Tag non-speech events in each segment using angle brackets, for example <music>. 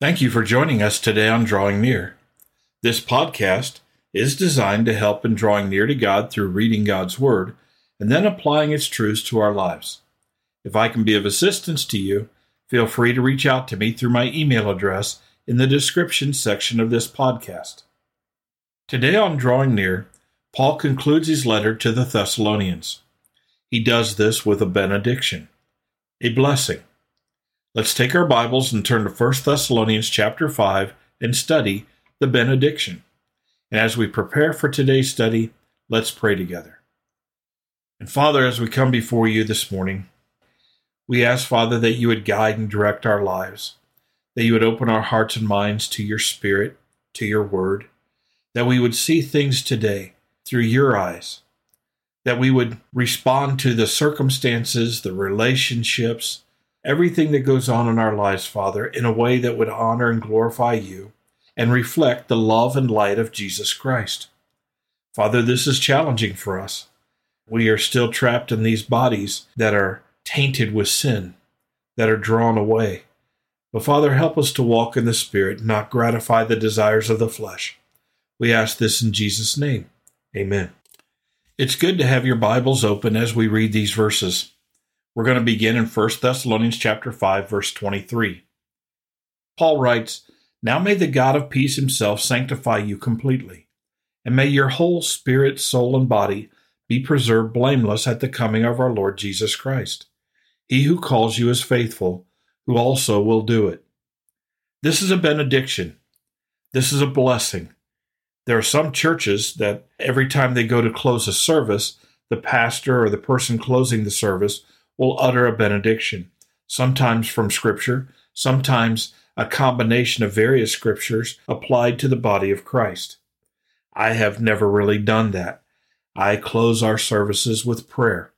Thank you for joining us today on Drawing Near. This podcast is designed to help in drawing near to God through reading God's Word and then applying its truths to our lives. If I can be of assistance to you, feel free to reach out to me through my email address in the description section of this podcast. Today on Drawing Near, Paul concludes his letter to the Thessalonians. He does this with a benediction, a blessing. Let's take our Bibles and turn to 1 Thessalonians chapter 5 and study the benediction. And as we prepare for today's study, let's pray together. And Father, as we come before you this morning, we ask, Father, that you would guide and direct our lives, that you would open our hearts and minds to your Spirit, to your word, that we would see things today through your eyes, that we would respond to the circumstances, the relationships, everything that goes on in our lives, Father, in a way that would honor and glorify you and reflect the love and light of Jesus Christ. Father, this is challenging for us. We are still trapped in these bodies that are tainted with sin, that are drawn away. But Father, help us to walk in the Spirit, not gratify the desires of the flesh. We ask this in Jesus' name. Amen. It's good to have your Bibles open as we read these verses. We're going to begin in 1 Thessalonians chapter 5 verse 23. Paul writes, "Now may the God of peace himself sanctify you completely, and may your whole spirit, soul, and body be preserved blameless at the coming of our Lord Jesus Christ. He who calls you is faithful, who also will do it." This is a benediction. This is a blessing. There are some churches that every time they go to close a service, the pastor or the person closing the service will utter a benediction, sometimes from Scripture, sometimes a combination of various Scriptures applied to the body of Christ. I have never really done that. I close our services with prayer.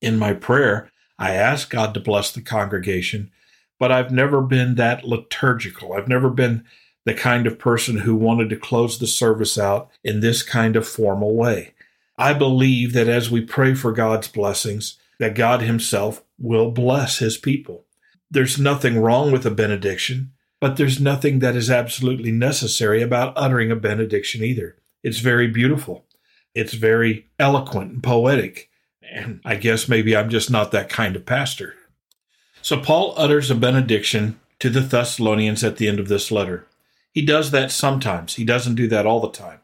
In my prayer, I ask God to bless the congregation, but I've never been that liturgical. I've never been the kind of person who wanted to close the service out in this kind of formal way. I believe that as we pray for God's blessings, that God Himself will bless His people. There's nothing wrong with a benediction, but there's nothing that is absolutely necessary about uttering a benediction either. It's very beautiful. It's very eloquent and poetic. And I guess maybe I'm just not that kind of pastor. So Paul utters a benediction to the Thessalonians at the end of this letter. He does that sometimes, he doesn't do that all the time.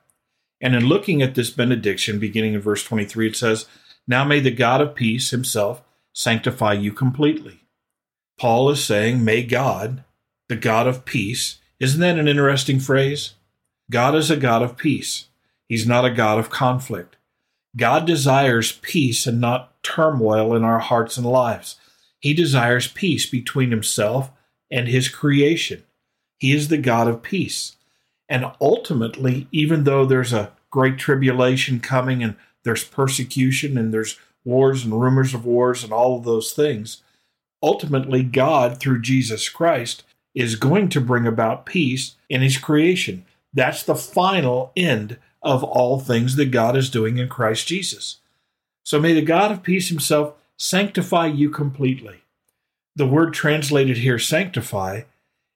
And in looking at this benediction, beginning in verse 23, it says, now may the God of peace himself sanctify you completely. Paul is saying, May God, the God of peace, isn't that an interesting phrase? God is a God of peace. He's not a God of conflict. God desires peace and not turmoil in our hearts and lives. He desires peace between himself and his creation. He is the God of peace. And ultimately, even though there's a great tribulation coming and there's persecution and there's wars and rumors of wars and all of those things. Ultimately, God, through Jesus Christ, is going to bring about peace in his creation. That's the final end of all things that God is doing in Christ Jesus. So may the God of peace himself sanctify you completely. The word translated here, sanctify,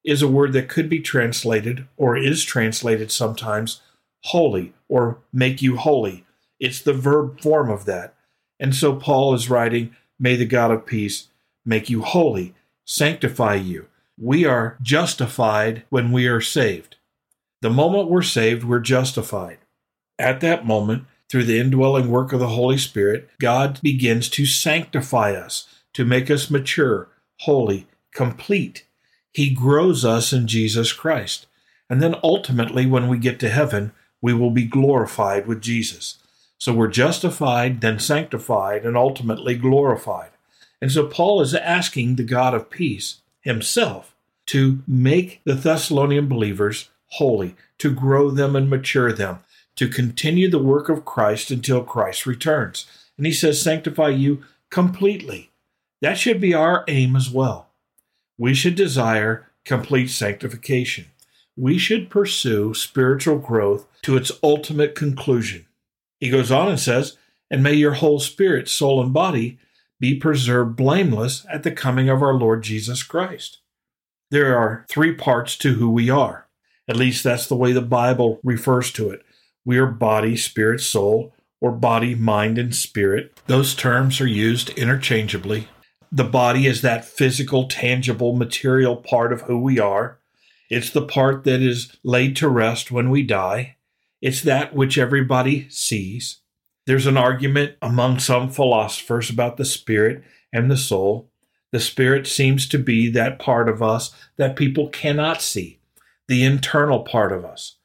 is a word that could be translated or is translated sometimes holy or make you holy it's the verb form of that. And so Paul is writing, May the God of peace make you holy, sanctify you. We are justified when we are saved. The moment we're saved, we're justified. At that moment, through the indwelling work of the Holy Spirit, God begins to sanctify us, to make us mature, holy, complete. He grows us in Jesus Christ. And then ultimately, when we get to heaven, we will be glorified with Jesus. So we're justified, then sanctified, and ultimately glorified. And so Paul is asking the God of peace himself to make the Thessalonian believers holy, to grow them and mature them, to continue the work of Christ until Christ returns. And he says, sanctify you completely. That should be our aim as well. We should desire complete sanctification. We should pursue spiritual growth to its ultimate conclusion. He goes on and says, And may your whole spirit, soul, and body be preserved blameless at the coming of our Lord Jesus Christ. There are three parts to who we are. At least that's the way the Bible refers to it. We are body, spirit, soul, or body, mind, and spirit. Those terms are used interchangeably. The body is that physical, tangible, material part of who we are. It's the part that is laid to rest when we die. It's that which everybody sees. There's an argument among some philosophers about the spirit and the soul. The spirit seems to be that part of us that people cannot see, the internal part of us,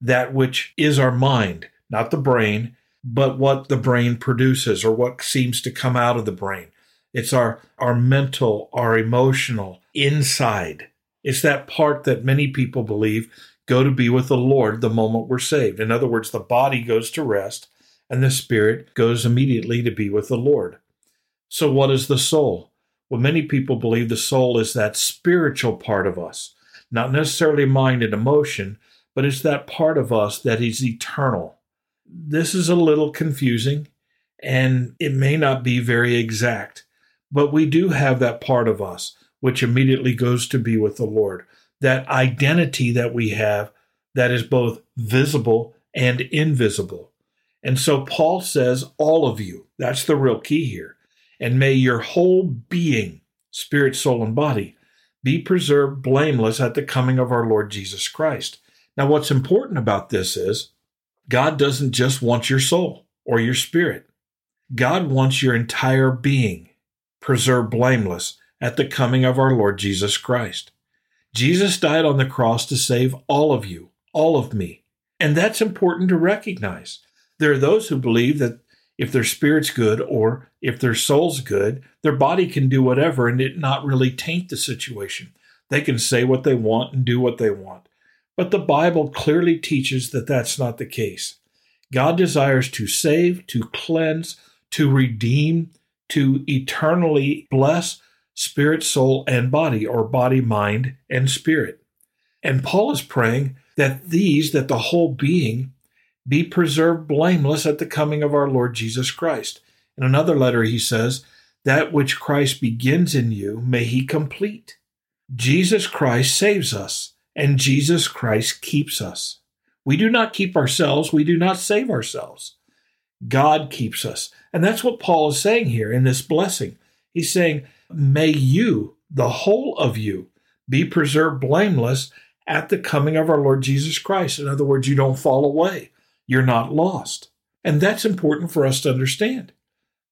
that which is our mind, not the brain, but what the brain produces or what seems to come out of the brain. It's our, our mental, our emotional inside. It's that part that many people believe go to be with the Lord the moment we're saved. In other words, the body goes to rest and the spirit goes immediately to be with the Lord. So, what is the soul? Well, many people believe the soul is that spiritual part of us, not necessarily mind and emotion, but it's that part of us that is eternal. This is a little confusing and it may not be very exact, but we do have that part of us which immediately goes to be with the Lord. That identity that we have that is both visible and invisible. And so Paul says, all of you, that's the real key here. And may your whole being, spirit, soul, and body, be preserved blameless at the coming of our Lord Jesus Christ. Now, what's important about this is God doesn't just want your soul or your spirit, God wants your entire being preserved blameless at the coming of our Lord Jesus Christ. Jesus died on the cross to save all of you, all of me. And that's important to recognize. There are those who believe that if their spirit's good or if their soul's good, their body can do whatever and it not really taint the situation. They can say what they want and do what they want. But the Bible clearly teaches that that's not the case. God desires to save, to cleanse, to redeem, to eternally bless spirit, soul, and body, or body, mind, and spirit. And Paul is praying that these, that the whole being, be preserved blameless at the coming of our Lord Jesus Christ. In another letter, he says, That which Christ begins in you, may he complete. Jesus Christ saves us, and Jesus Christ keeps us. We do not keep ourselves, we do not save ourselves. God keeps us. And that's what Paul is saying here in this blessing. He's saying, May you, the whole of you, be preserved blameless at the coming of our Lord Jesus Christ. In other words, you don't fall away you're not lost. And that's important for us to understand.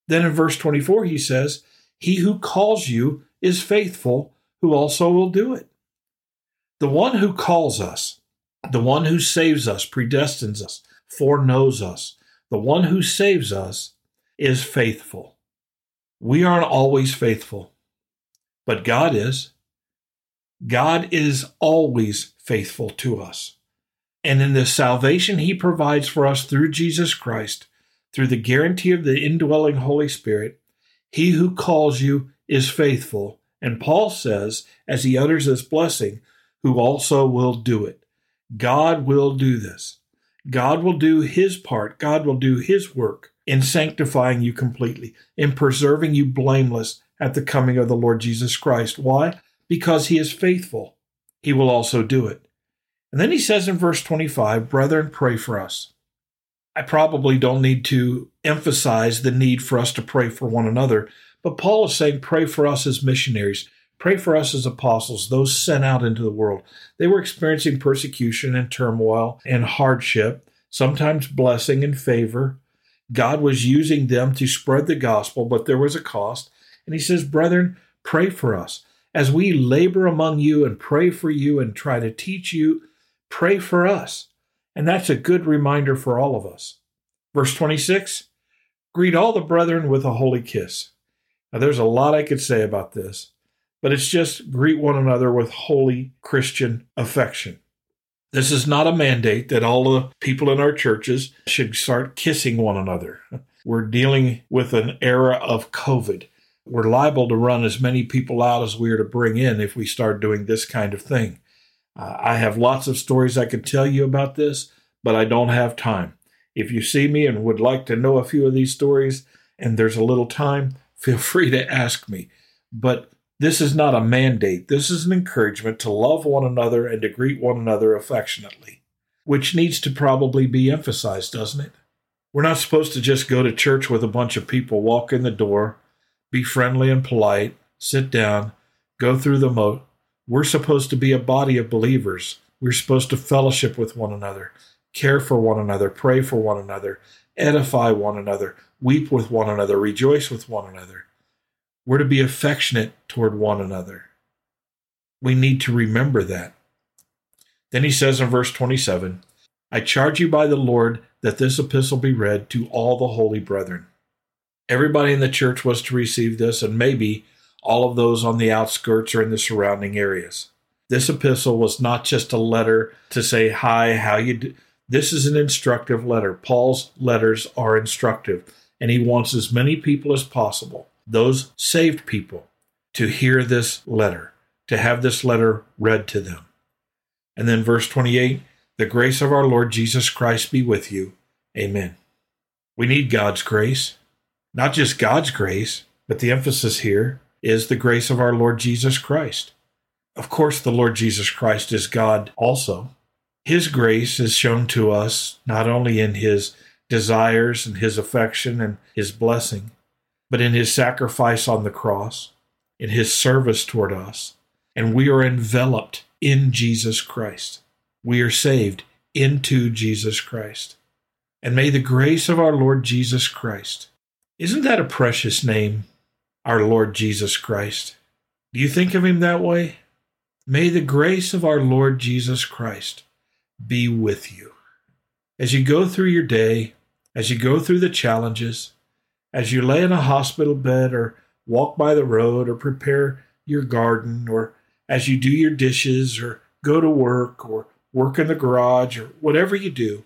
Then in verse 24, he says, He who calls you is faithful, who also will do it. The one who calls us, the one who saves us, predestines us, foreknows us, the one who saves us is faithful. We aren't always faithful, but God is. God is always faithful to us. And in the salvation he provides for us through Jesus Christ, through the guarantee of the indwelling Holy Spirit, he who calls you is faithful. And Paul says, as he utters this blessing, who also will do it. God will do this. God will do his part. God will do his work in sanctifying you completely, in preserving you blameless at the coming of the Lord Jesus Christ. Why? Because he is faithful. He will also do it. And then he says in verse 25, Brethren, pray for us. I probably don't need to emphasize the need for us to pray for one another, but Paul is saying, Pray for us as missionaries. Pray for us as apostles, those sent out into the world. They were experiencing persecution and turmoil and hardship, sometimes blessing and favor. God was using them to spread the gospel, but there was a cost. And he says, Brethren, pray for us. As we labor among you and pray for you and try to teach you pray for us. And that's a good reminder for all of us. Verse 26 Greet all the brethren with a holy kiss. Now, there's a lot I could say about this, but it's just greet one another with holy Christian affection. This is not a mandate that all the people in our churches should start kissing one another. <laughs> We're dealing with an era of COVID. We're liable to run as many people out as we are to bring in if we start doing this kind of thing. Uh, I have lots of stories I could tell you about this, but I don't have time. If you see me and would like to know a few of these stories and there's a little time, feel <laughs> free to ask me. But This is not a mandate. This is an encouragement to love one another and to greet one another affectionately, which needs to probably be emphasized, doesn't it? We're not supposed to just go to church with a bunch of people, walk in the door, be friendly and polite, sit down, go through the mo. We're supposed to be a body of believers. We're supposed to fellowship with one another, care for one another, pray for one another, edify one another, weep with one another, rejoice with one another. We're to be affectionate toward one another. We need to remember that. Then he says in verse 27 I charge you by the Lord that this epistle be read to all the holy brethren. Everybody in the church was to receive this, and maybe all of those on the outskirts or in the surrounding areas. This epistle was not just a letter to say, Hi, how you do. This is an instructive letter. Paul's letters are instructive, and he wants as many people as possible, those saved people, to hear this letter, to have this letter read to them. And then verse 28 The grace of our Lord Jesus Christ be with you. Amen. We need God's grace, not just God's grace, but the emphasis here is the grace of our Lord Jesus Christ. Of course, the Lord Jesus Christ is God also. His grace is shown to us not only in His desires and His affection and His blessing, but in His sacrifice on the cross, in His service toward us. And we are enveloped in Jesus Christ. We are saved into Jesus Christ. And may the grace of our Lord Jesus Christ. Isn't that a precious name? Our Lord Jesus Christ. Do you think of him that way? May the grace of our Lord Jesus Christ be with you. As you go through your day, as you go through the challenges, as you lay in a hospital bed or walk by the road or prepare your garden or as you do your dishes or go to work or work in the garage or whatever you do,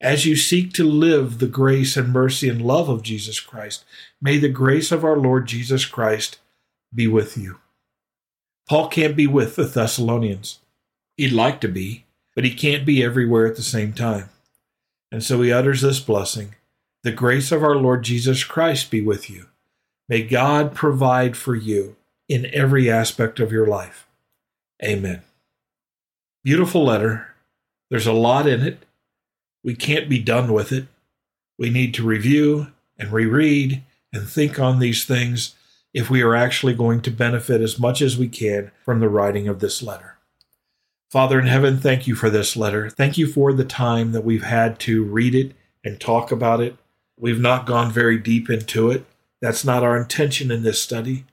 as you seek to live the grace and mercy and love of Jesus Christ, may the grace of our Lord Jesus Christ be with you. Paul can't be with the Thessalonians. He'd like to be, but he can't be everywhere at the same time. And so he utters this blessing The grace of our Lord Jesus Christ be with you. May God provide for you in every aspect of your life. Amen. Beautiful letter. There's a lot in it. We can't be done with it. We need to review and reread and think on these things if we are actually going to benefit as much as we can from the writing of this letter. Father in heaven, thank you for this letter. Thank you for the time that we've had to read it and talk about it. We've not gone very deep into it. That's not our intention in this study.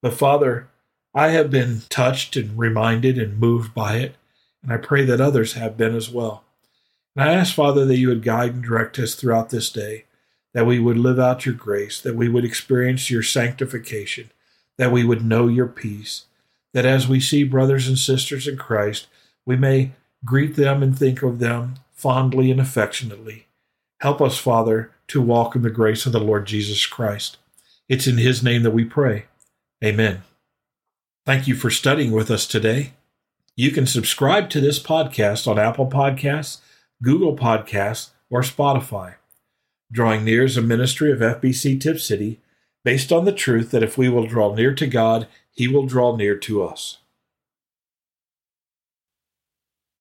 But Father, I have been touched and reminded and moved by it, and I pray that others have been as well. And I ask, Father, that you would guide and direct us throughout this day, that we would live out your grace, that we would experience your sanctification, that we would know your peace, that as we see brothers and sisters in Christ, we may greet them and think of them fondly and affectionately. Help us, Father, to walk in the grace of the Lord Jesus Christ. It's in His name that we pray. Amen. Thank you for studying with us today. You can subscribe to this podcast on Apple Podcasts, Google Podcasts, or Spotify. Drawing Near is a ministry of FBC Tipp City based on the truth that if we will draw near to God, he will draw near to us.